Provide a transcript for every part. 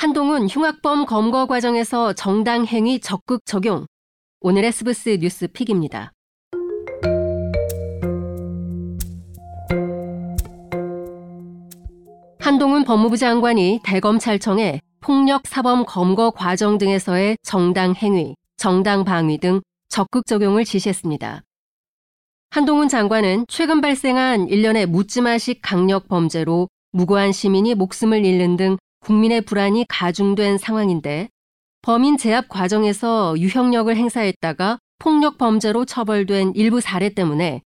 한동훈 흉악범 검거 과정에서 정당 행위 적극 적용. 오늘의 스브스 뉴스 pick입니다. 한동훈 법무부 장관이 대검찰청에 폭력 사범 검거 과정 등에서의 정당 행위, 정당 방위 등 적극 적용을 지시했습니다. 한동훈 장관은 최근 발생한 일련의 묻지마식 강력 범죄로 무고한 시민이 목숨을 잃는 등 국민의 불안이 가중된 상황인데 범인 제압 과정에서 유형력을 행사했다가 폭력 범죄로 처벌된 일부 사례 때문에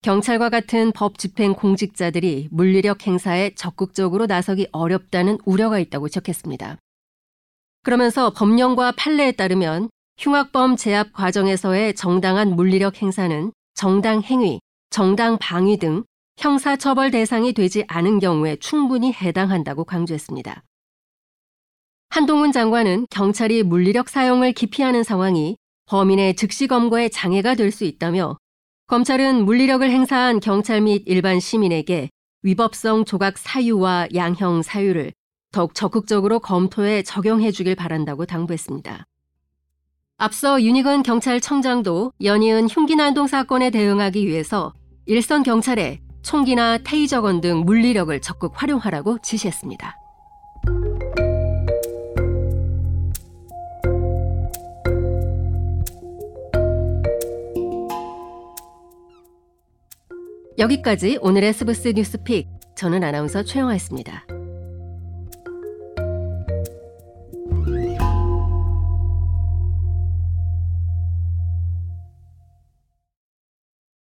경찰과 같은 법 집행 공직자들이 물리력 행사에 적극적으로 나서기 어렵다는 우려가 있다고 지적했습니다. 그러면서 법령과 판례에 따르면 흉악범 제압 과정에서의 정당한 물리력 행사는 정당 행위, 정당 방위 등 형사처벌 대상이 되지 않은 경우에 충분히 해당한다고 강조했습니다. 한동훈 장관은 경찰이 물리력 사용을 기피하는 상황이 범인의 즉시 검거에 장애가 될 수 있다며 검찰은 물리력을 행사한 경찰 및 일반 시민에게 위법성 조각 사유와 양형 사유를 더욱 적극적으로 검토해 적용해 주길 바란다고 당부했습니다. 앞서 윤희건 경찰청장도 연이은 흉기 난동 사건에 대응하기 위해서 일선 경찰에 총기나 테이저건 등 물리력을 적극 활용하라고 지시했습니다. 여기까지 오늘의 스브스 뉴스픽. 저는 아나운서 최영아였습니다.